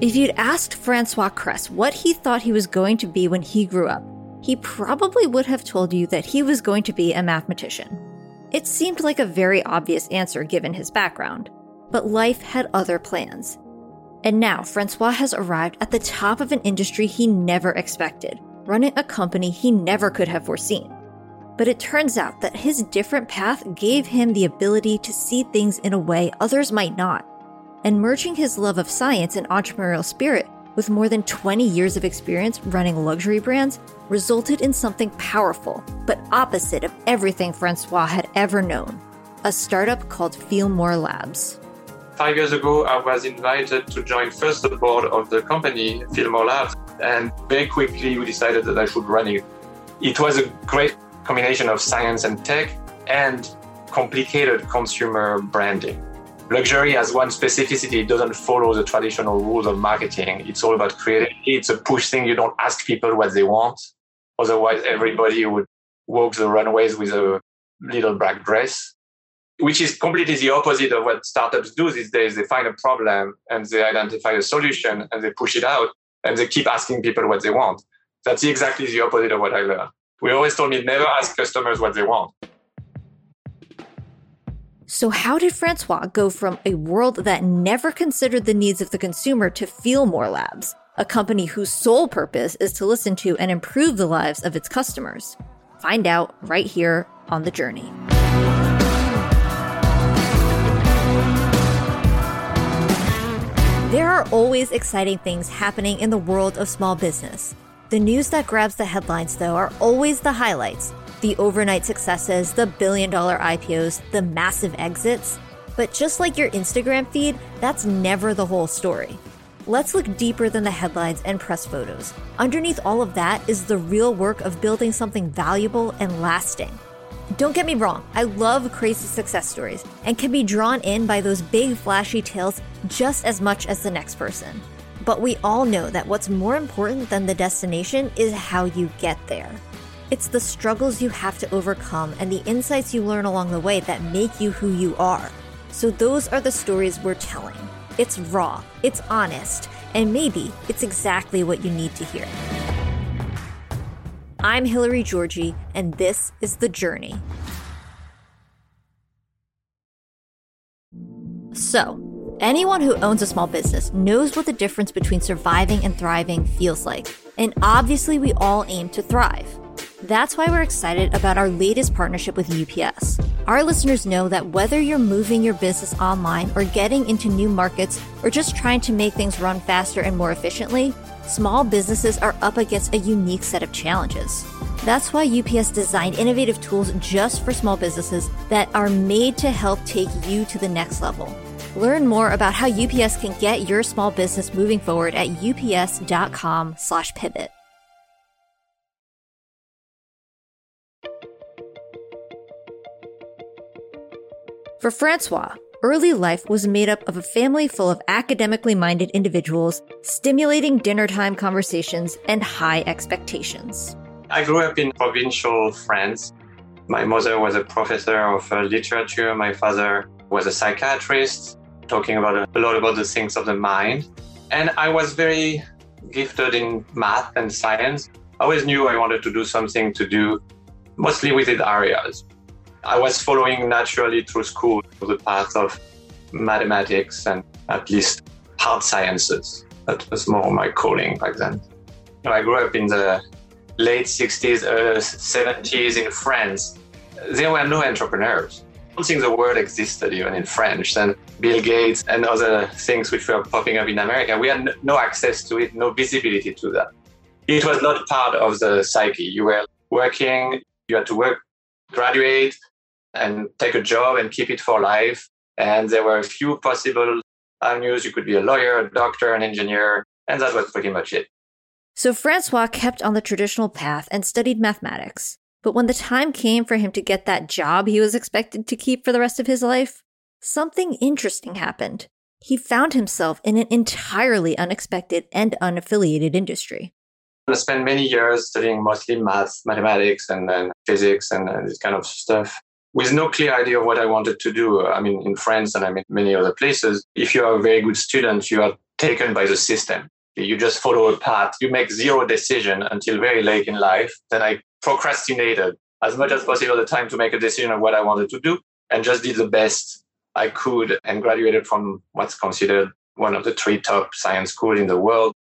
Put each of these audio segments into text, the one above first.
If you'd asked Francois Kress what he thought he was going to be when he grew up, he probably would have told you that he was going to be a mathematician. It seemed like a very obvious answer given his background, but life had other plans. And now Francois has arrived at the top of an industry he never expected, running a company he never could have foreseen. But it turns out that his different path gave him the ability to see things in a way others might not. And merging his love of science and entrepreneurial spirit with more than 20 years of experience running luxury brands resulted in something powerful, but opposite of everything Francois had ever known a startup called Feelmore Labs. Five years ago, I was invited to join first the board of the company, Feelmore Labs, and very quickly we decided that I should run it. It was a great combination of science and tech and complicated consumer branding. Luxury has one specificity. It doesn't follow the traditional rules of marketing. It's all about creativity. It's a push thing. You don't ask people what they want. Otherwise, everybody would walk the runways with a little black dress, which is completely the opposite of what startups do these days. They find a problem and they identify a solution and they push it out and they keep asking people what they want. That's exactly the opposite of what I learned. We always told me never ask customers what they want. So, how did Francois go from a world that never considered the needs of the consumer to Feelmore Labs, a company whose sole purpose is to listen to and improve the lives of its customers? Find out right here on The Journey. There are always exciting things happening in the world of small business. The news that grabs the headlines, though, are always the highlights the overnight successes, the billion dollar IPOs, the massive exits. But just like your Instagram feed, that's never the whole story. Let's look deeper than the headlines and press photos. Underneath all of that is the real work of building something valuable and lasting. Don't get me wrong, I love crazy success stories and can be drawn in by those big flashy tales just as much as the next person. But we all know that what's more important than the destination is how you get there. It's the struggles you have to overcome and the insights you learn along the way that make you who you are. So, those are the stories we're telling. It's raw, it's honest, and maybe it's exactly what you need to hear. I'm Hilary Georgie, and this is The Journey. So, anyone who owns a small business knows what the difference between surviving and thriving feels like. And obviously, we all aim to thrive. That's why we're excited about our latest partnership with UPS. Our listeners know that whether you're moving your business online or getting into new markets or just trying to make things run faster and more efficiently, small businesses are up against a unique set of challenges. That's why UPS designed innovative tools just for small businesses that are made to help take you to the next level. Learn more about how UPS can get your small business moving forward at ups.com/pivot. For Francois, early life was made up of a family full of academically minded individuals, stimulating dinner time conversations, and high expectations. I grew up in provincial France. My mother was a professor of uh, literature. My father was a psychiatrist, talking about a, lot about the things of the mind. And I was very gifted in math and science. I always knew I wanted to do something to do mostly within areas. I was following naturally through school the path of mathematics and at least hard sciences. That was more my calling back then. I grew up in the late 60s, uh, 70s in France. There were no entrepreneurs. I don't think the word existed even in French. And Bill Gates and other things which were popping up in America, we had no access to it, no visibility to that. It was not part of the psyche. You were working, you had to work, graduate, and take a job and keep it for life. And there were a few possible avenues. You could be a lawyer, a doctor, an engineer, and that was pretty much it. So Francois kept on the traditional path and studied mathematics. But when the time came for him to get that job he was expected to keep for the rest of his life, something interesting happened. He found himself in an entirely unexpected and unaffiliated industry. I spent many years studying mostly math, mathematics, and then physics and, and this kind of stuff with no clear idea of what I wanted to do. Uh, I mean, in France and I mean many other places, if you are a very good student, you are taken by the system. You just follow a path. You make zero decision until very late in life. Then I procrastinated as much as possible the time to make a decision of what I wanted to do and just did the best I could and graduated from what's considered one of the three top science schools in the world.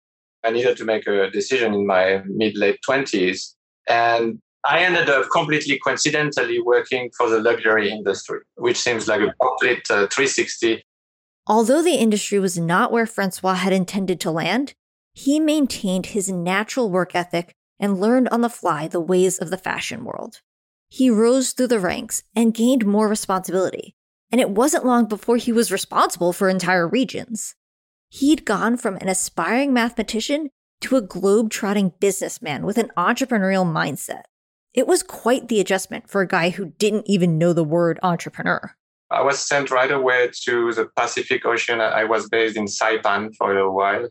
I needed to make a decision in my mid late 20s. And I ended up completely coincidentally working for the luxury industry, which seems like a complete uh, 360. Although the industry was not where Francois had intended to land, he maintained his natural work ethic and learned on the fly the ways of the fashion world. He rose through the ranks and gained more responsibility, and it wasn't long before he was responsible for entire regions. He'd gone from an aspiring mathematician to a globe-trotting businessman with an entrepreneurial mindset. It was quite the adjustment for a guy who didn't even know the word entrepreneur. I was sent right away to the Pacific Ocean. I was based in Saipan for a while,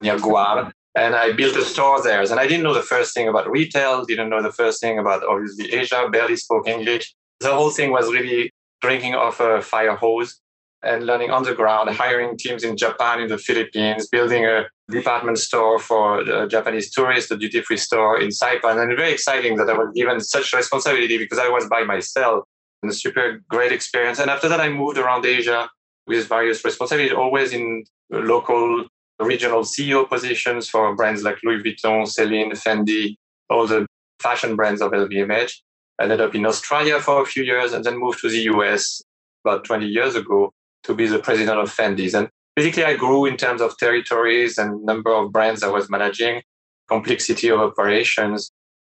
near Guam. And I built a store there. And I didn't know the first thing about retail, didn't know the first thing about obviously Asia, barely spoke English. The whole thing was really drinking off a fire hose and learning on the ground, hiring teams in Japan, in the Philippines, building a department store for Japanese tourists, a duty free store in Saipan. And very exciting that I was given such responsibility because I was by myself and a super great experience. And after that, I moved around Asia with various responsibilities, always in local regional CEO positions for brands like Louis Vuitton, Celine, Fendi, all the fashion brands of LVMH. I ended up in Australia for a few years and then moved to the US about 20 years ago to be the president of Fendi's. And basically, I grew in terms of territories and number of brands I was managing, complexity of operations.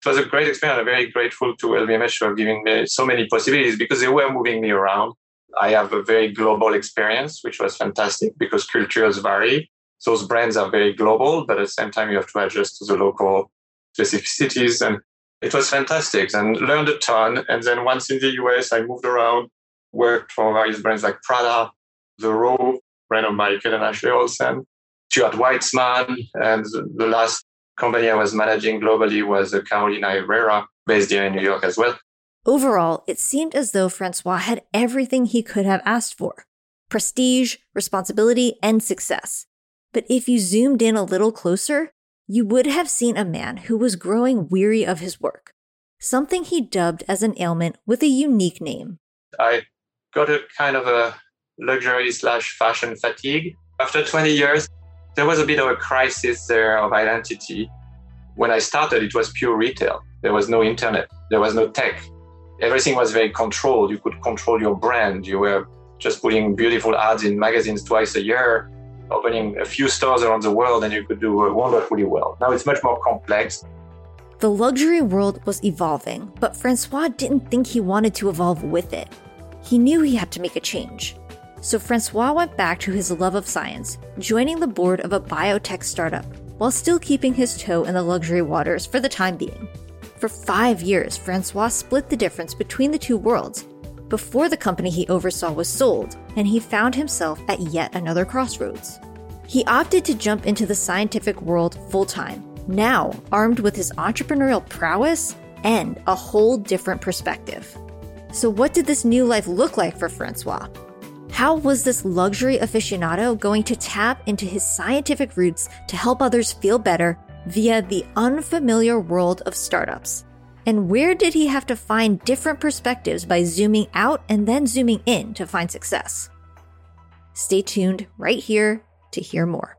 It was a great experience. I'm very grateful to LVMH for giving me so many possibilities because they were moving me around. I have a very global experience, which was fantastic because cultures vary those brands are very global, but at the same time, you have to adjust to the local specificities. And it was fantastic and learned a ton. And then once in the US, I moved around, worked for various brands like Prada, The Row brand of Michael and Ashley Olsen, Stuart Weitzman. And the last company I was managing globally was Carolina Herrera, based here in New York as well. Overall, it seemed as though Francois had everything he could have asked for prestige, responsibility, and success. But if you zoomed in a little closer, you would have seen a man who was growing weary of his work, something he dubbed as an ailment with a unique name. I got a kind of a luxury slash fashion fatigue. After 20 years, there was a bit of a crisis there of identity. When I started, it was pure retail. There was no internet, there was no tech. Everything was very controlled. You could control your brand. You were just putting beautiful ads in magazines twice a year opening a few stores around the world and you could do wonderfully well. Now it's much more complex. The luxury world was evolving, but Francois didn't think he wanted to evolve with it. He knew he had to make a change. So Francois went back to his love of science, joining the board of a biotech startup while still keeping his toe in the luxury waters for the time being. For five years, Francois split the difference between the two worlds before the company he oversaw was sold, and he found himself at yet another crossroads. He opted to jump into the scientific world full time, now armed with his entrepreneurial prowess and a whole different perspective. So, what did this new life look like for Francois? How was this luxury aficionado going to tap into his scientific roots to help others feel better via the unfamiliar world of startups? And where did he have to find different perspectives by zooming out and then zooming in to find success? Stay tuned right here to hear more.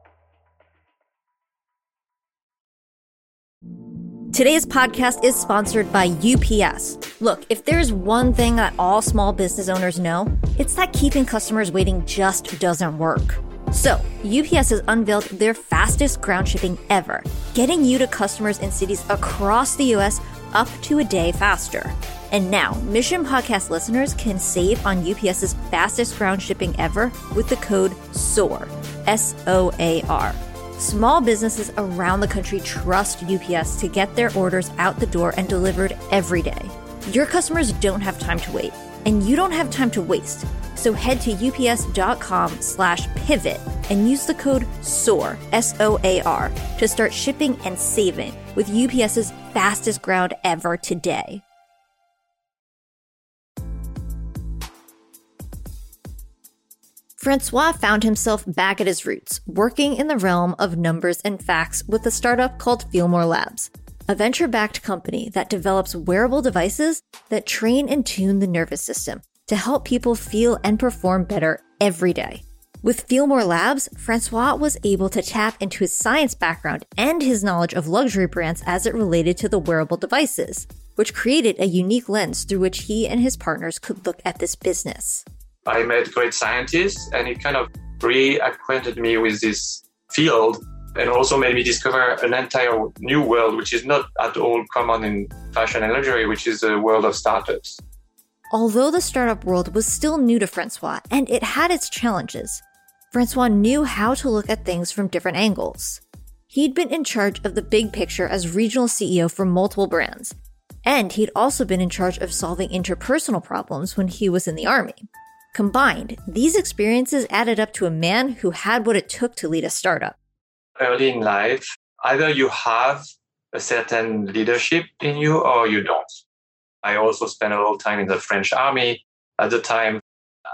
Today's podcast is sponsored by UPS. Look, if there's one thing that all small business owners know, it's that keeping customers waiting just doesn't work. So, UPS has unveiled their fastest ground shipping ever, getting you to customers in cities across the US up to a day faster. And now, Mission Podcast listeners can save on UPS's fastest ground shipping ever with the code SOAR, S O A R. Small businesses around the country trust UPS to get their orders out the door and delivered every day. Your customers don't have time to wait, and you don't have time to waste. So head to ups.com slash pivot and use the code SOAR, S O A R, to start shipping and saving with UPS's fastest ground ever today. Francois found himself back at his roots, working in the realm of numbers and facts with a startup called Feelmore Labs, a venture backed company that develops wearable devices that train and tune the nervous system to help people feel and perform better every day. With Feelmore Labs, Francois was able to tap into his science background and his knowledge of luxury brands as it related to the wearable devices, which created a unique lens through which he and his partners could look at this business. I met great scientists, and it kind of reacquainted me with this field and also made me discover an entire new world, which is not at all common in fashion and luxury, which is the world of startups. Although the startup world was still new to Francois and it had its challenges, Francois knew how to look at things from different angles. He'd been in charge of the big picture as regional CEO for multiple brands, and he'd also been in charge of solving interpersonal problems when he was in the army. Combined, these experiences added up to a man who had what it took to lead a startup. Early in life, either you have a certain leadership in you or you don't. I also spent a lot of time in the French army. At the time,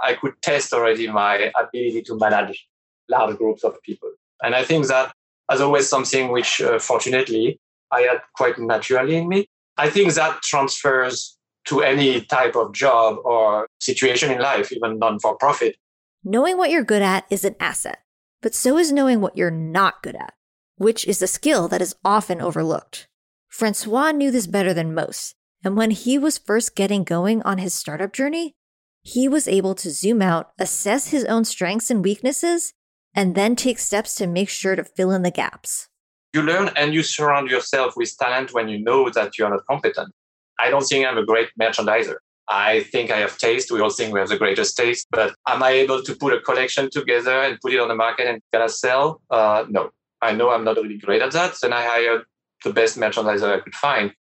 I could test already my ability to manage large groups of people. And I think that as always something which, uh, fortunately, I had quite naturally in me. I think that transfers to any type of job or situation in life, even non for profit. Knowing what you're good at is an asset, but so is knowing what you're not good at, which is a skill that is often overlooked. Francois knew this better than most, and when he was first getting going on his startup journey, he was able to zoom out, assess his own strengths and weaknesses, and then take steps to make sure to fill in the gaps. You learn and you surround yourself with talent when you know that you are not competent. I don't think I'm a great merchandiser. I think I have taste. We all think we have the greatest taste, but am I able to put a collection together and put it on the market and gonna sell? Uh, no, I know I'm not really great at that. Then I hired the best merchandiser I could find.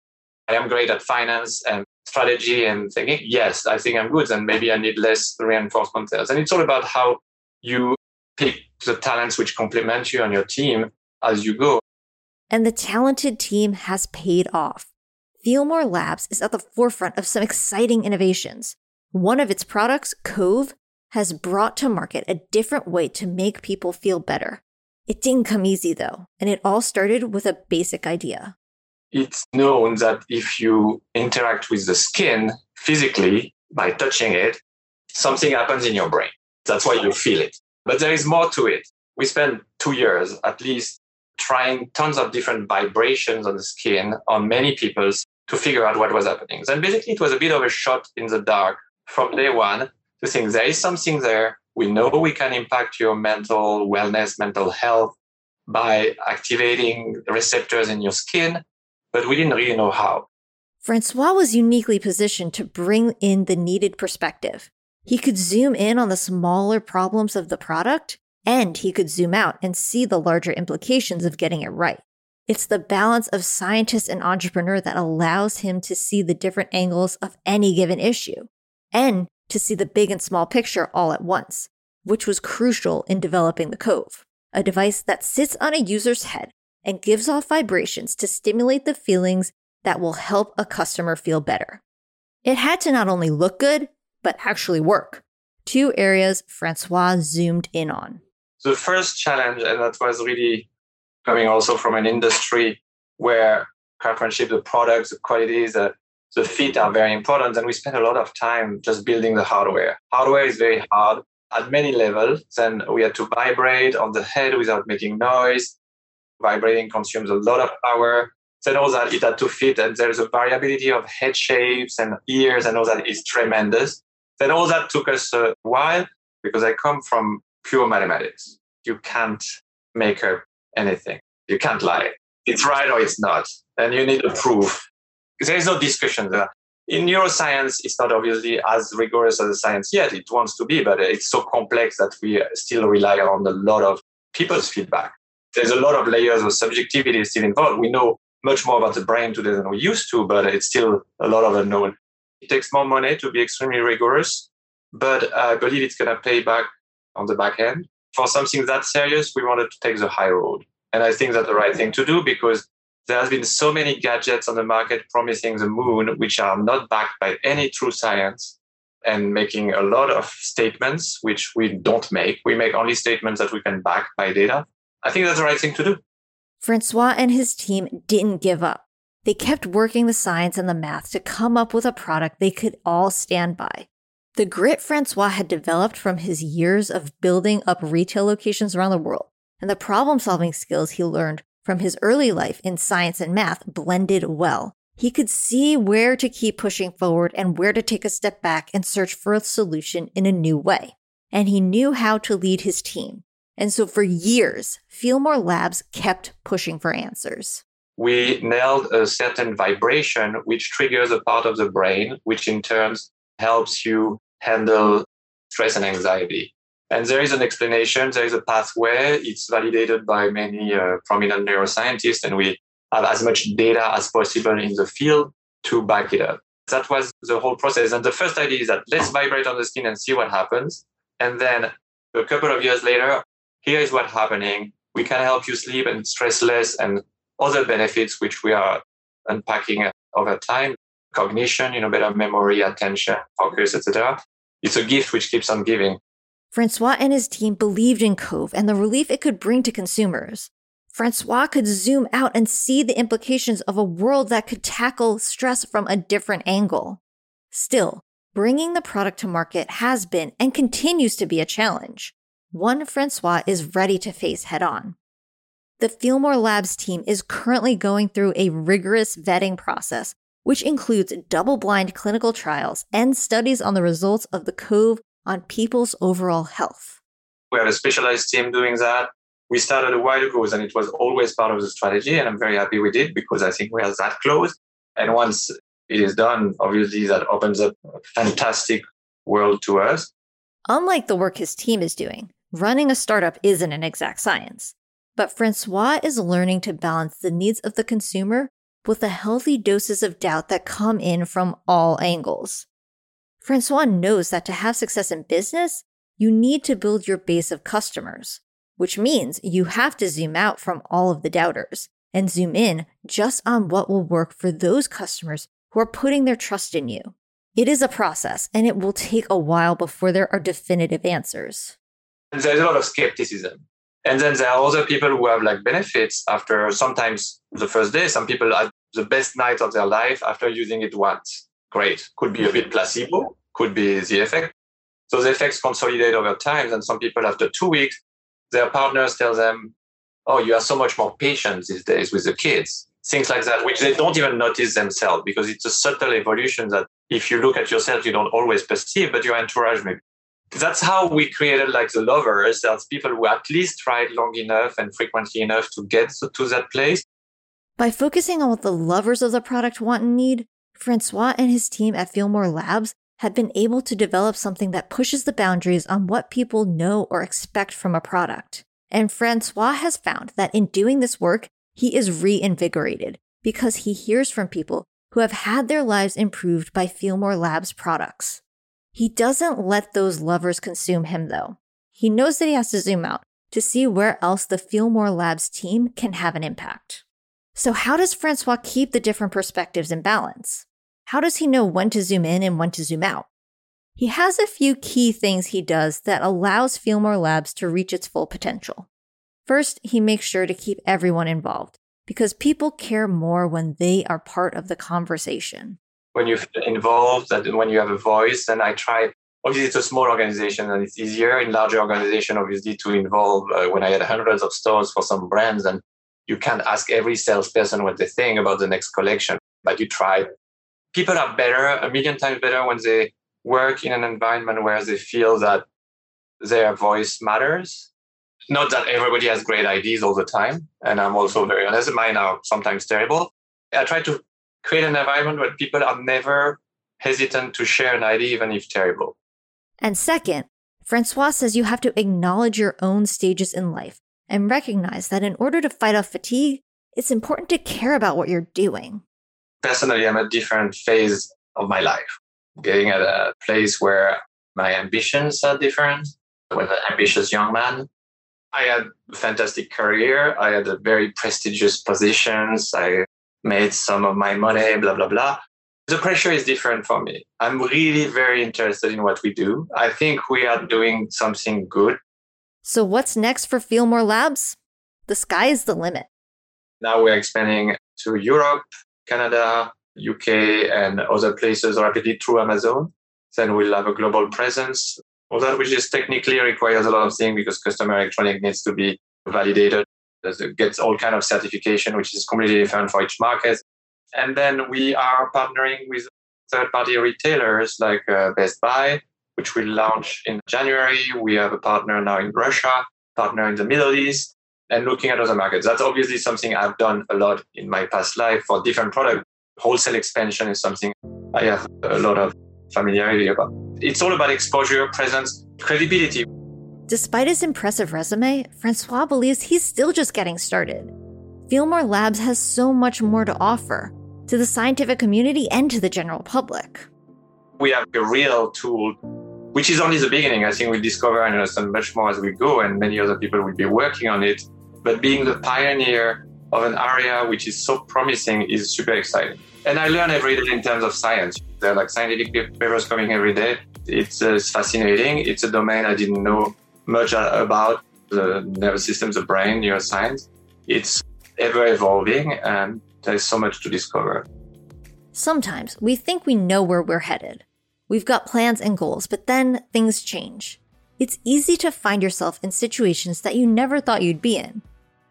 I am great at finance and strategy and thinking, yes, I think I'm good, and maybe I need less reinforcement sales. And it's all about how you pick the talents which complement you and your team as you go. And the talented team has paid off. Feelmore Labs is at the forefront of some exciting innovations. One of its products, Cove, has brought to market a different way to make people feel better. It didn't come easy though, and it all started with a basic idea. It's known that if you interact with the skin physically by touching it, something happens in your brain. That's why you feel it. But there is more to it. We spent two years at least trying tons of different vibrations on the skin on many people's to figure out what was happening. And basically, it was a bit of a shot in the dark from day one to think there is something there. We know we can impact your mental wellness, mental health by activating receptors in your skin, but we didn't really know how. Francois was uniquely positioned to bring in the needed perspective. He could zoom in on the smaller problems of the product, and he could zoom out and see the larger implications of getting it right. It's the balance of scientist and entrepreneur that allows him to see the different angles of any given issue and to see the big and small picture all at once, which was crucial in developing the Cove, a device that sits on a user's head and gives off vibrations to stimulate the feelings that will help a customer feel better. It had to not only look good, but actually work. Two areas Francois zoomed in on. The first challenge, and that was really coming also from an industry where craftsmanship, the products, the qualities, the, the fit are very important. And we spend a lot of time just building the hardware. Hardware is very hard at many levels. Then we had to vibrate on the head without making noise. Vibrating consumes a lot of power. Then all that it had to fit, and there's a variability of head shapes and ears, and all that is tremendous. Then all that took us a while because I come from pure mathematics. You can't make a anything. You can't lie. It's right or it's not. And you need a proof. There is no discussion there. In neuroscience, it's not obviously as rigorous as the science yet. It wants to be, but it's so complex that we still rely on a lot of people's feedback. There's a lot of layers of subjectivity still involved. We know much more about the brain today than we used to, but it's still a lot of unknown. It takes more money to be extremely rigorous, but uh, I believe it's going to pay back on the back end for something that serious, we wanted to take the high road. And I think that's the right thing to do because there has been so many gadgets on the market promising the moon, which are not backed by any true science. and making a lot of statements, which we don't make. We make only statements that we can back by data. I think that's the right thing to do. Francois and his team didn't give up. They kept working the science and the math to come up with a product they could all stand by. The grit Francois had developed from his years of building up retail locations around the world and the problem solving skills he learned from his early life in science and math blended well. He could see where to keep pushing forward and where to take a step back and search for a solution in a new way. And he knew how to lead his team. And so for years, Feelmore Labs kept pushing for answers. We nailed a certain vibration which triggers a part of the brain, which in turn helps you handle stress and anxiety. And there is an explanation, there is a pathway. It's validated by many uh, prominent neuroscientists, and we have as much data as possible in the field to back it up. That was the whole process. And the first idea is that let's vibrate on the skin and see what happens. And then a couple of years later, here is what's happening. We can help you sleep and stress less and other benefits, which we are unpacking over time. Cognition, you know, better memory, attention, focus, etc. It's a gift which keeps on giving. Francois and his team believed in Cove and the relief it could bring to consumers. Francois could zoom out and see the implications of a world that could tackle stress from a different angle. Still, bringing the product to market has been and continues to be a challenge, one Francois is ready to face head on. The Feelmore Labs team is currently going through a rigorous vetting process, which includes double blind clinical trials and studies on the results of the Cove on people's overall health. We have a specialized team doing that. We started a while ago and it was always part of the strategy. And I'm very happy we did because I think we are that close. And once it is done, obviously that opens up a fantastic world to us. Unlike the work his team is doing, running a startup isn't an exact science. But Francois is learning to balance the needs of the consumer with the healthy doses of doubt that come in from all angles. Francois knows that to have success in business, you need to build your base of customers, which means you have to zoom out from all of the doubters and zoom in just on what will work for those customers who are putting their trust in you. It is a process and it will take a while before there are definitive answers. There's a lot of skepticism. And then there are other people who have like benefits after sometimes the first day. Some people had the best night of their life after using it once great. Could be a bit placebo, could be the effect. So the effects consolidate over time. And some people, after two weeks, their partners tell them, Oh, you are so much more patient these days with the kids. Things like that, which they don't even notice themselves because it's a subtle evolution that if you look at yourself, you don't always perceive, but your entourage maybe. That's how we created like the lovers. There's people who at least tried long enough and frequently enough to get to that place. By focusing on what the lovers of the product want and need, Francois and his team at Feelmore Labs have been able to develop something that pushes the boundaries on what people know or expect from a product. And Francois has found that in doing this work, he is reinvigorated because he hears from people who have had their lives improved by Feelmore Labs products. He doesn't let those lovers consume him though. He knows that he has to zoom out to see where else the Feelmore Labs team can have an impact. So, how does Francois keep the different perspectives in balance? How does he know when to zoom in and when to zoom out? He has a few key things he does that allows Feelmore Labs to reach its full potential. First, he makes sure to keep everyone involved because people care more when they are part of the conversation. When you're involved and when you have a voice, and I try, obviously it's a small organization and it's easier in larger organization, obviously to involve uh, when I had hundreds of stores for some brands and you can't ask every salesperson what they think about the next collection, but you try people are better, a million times better when they work in an environment where they feel that their voice matters. Not that everybody has great ideas all the time. And I'm also very honest, mine are sometimes terrible. I try to create an environment where people are never hesitant to share an idea, even if terrible. And second, Francois says you have to acknowledge your own stages in life and recognize that in order to fight off fatigue, it's important to care about what you're doing personally, I'm at a different phase of my life, getting at a place where my ambitions are different. With an ambitious young man, I had a fantastic career. I had a very prestigious positions. I made some of my money, blah, blah, blah. the pressure is different for me. I'm really very interested in what we do. I think we are doing something good. So, what's next for Feelmore Labs? The sky is the limit. Now we're expanding to Europe, Canada, UK, and other places rapidly through Amazon. Then we'll have a global presence. All that which is technically requires a lot of things because customer electronic needs to be validated. Gets all kind of certification, which is completely different for each market. And then we are partnering with third-party retailers like uh, Best Buy, which will launch in January. We have a partner now in Russia, partner in the Middle East, and looking at other markets. That's obviously something I've done a lot in my past life for different products. Wholesale expansion is something I have a lot of familiarity about. It's all about exposure, presence, credibility. Despite his impressive resume, Francois believes he's still just getting started. Feelmore Labs has so much more to offer to the scientific community and to the general public. We have a real tool, which is only the beginning. I think we'll discover and understand much more as we go, and many other people will be working on it. But being the pioneer of an area which is so promising is super exciting. And I learn every day in terms of science. There are like scientific papers coming every day. It's, uh, it's fascinating. It's a domain I didn't know much about the nervous system, the brain, neuroscience. It's ever evolving and there's so much to discover. Sometimes we think we know where we're headed. We've got plans and goals, but then things change. It's easy to find yourself in situations that you never thought you'd be in.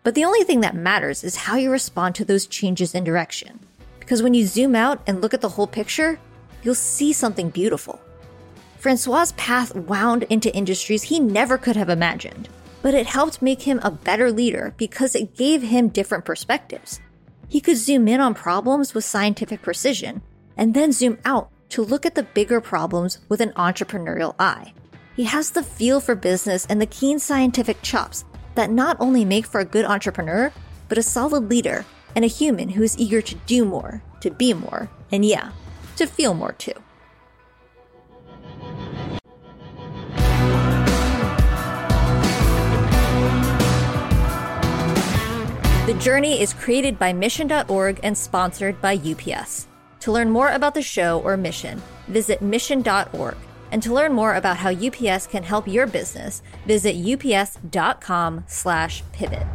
But the only thing that matters is how you respond to those changes in direction. Because when you zoom out and look at the whole picture, you'll see something beautiful. Francois' path wound into industries he never could have imagined, but it helped make him a better leader because it gave him different perspectives. He could zoom in on problems with scientific precision and then zoom out to look at the bigger problems with an entrepreneurial eye. He has the feel for business and the keen scientific chops that not only make for a good entrepreneur, but a solid leader and a human who is eager to do more, to be more, and yeah, to feel more too. The Journey is created by Mission.org and sponsored by UPS. To learn more about the show or mission, visit mission.org. And to learn more about how UPS can help your business, visit ups.com/pivot.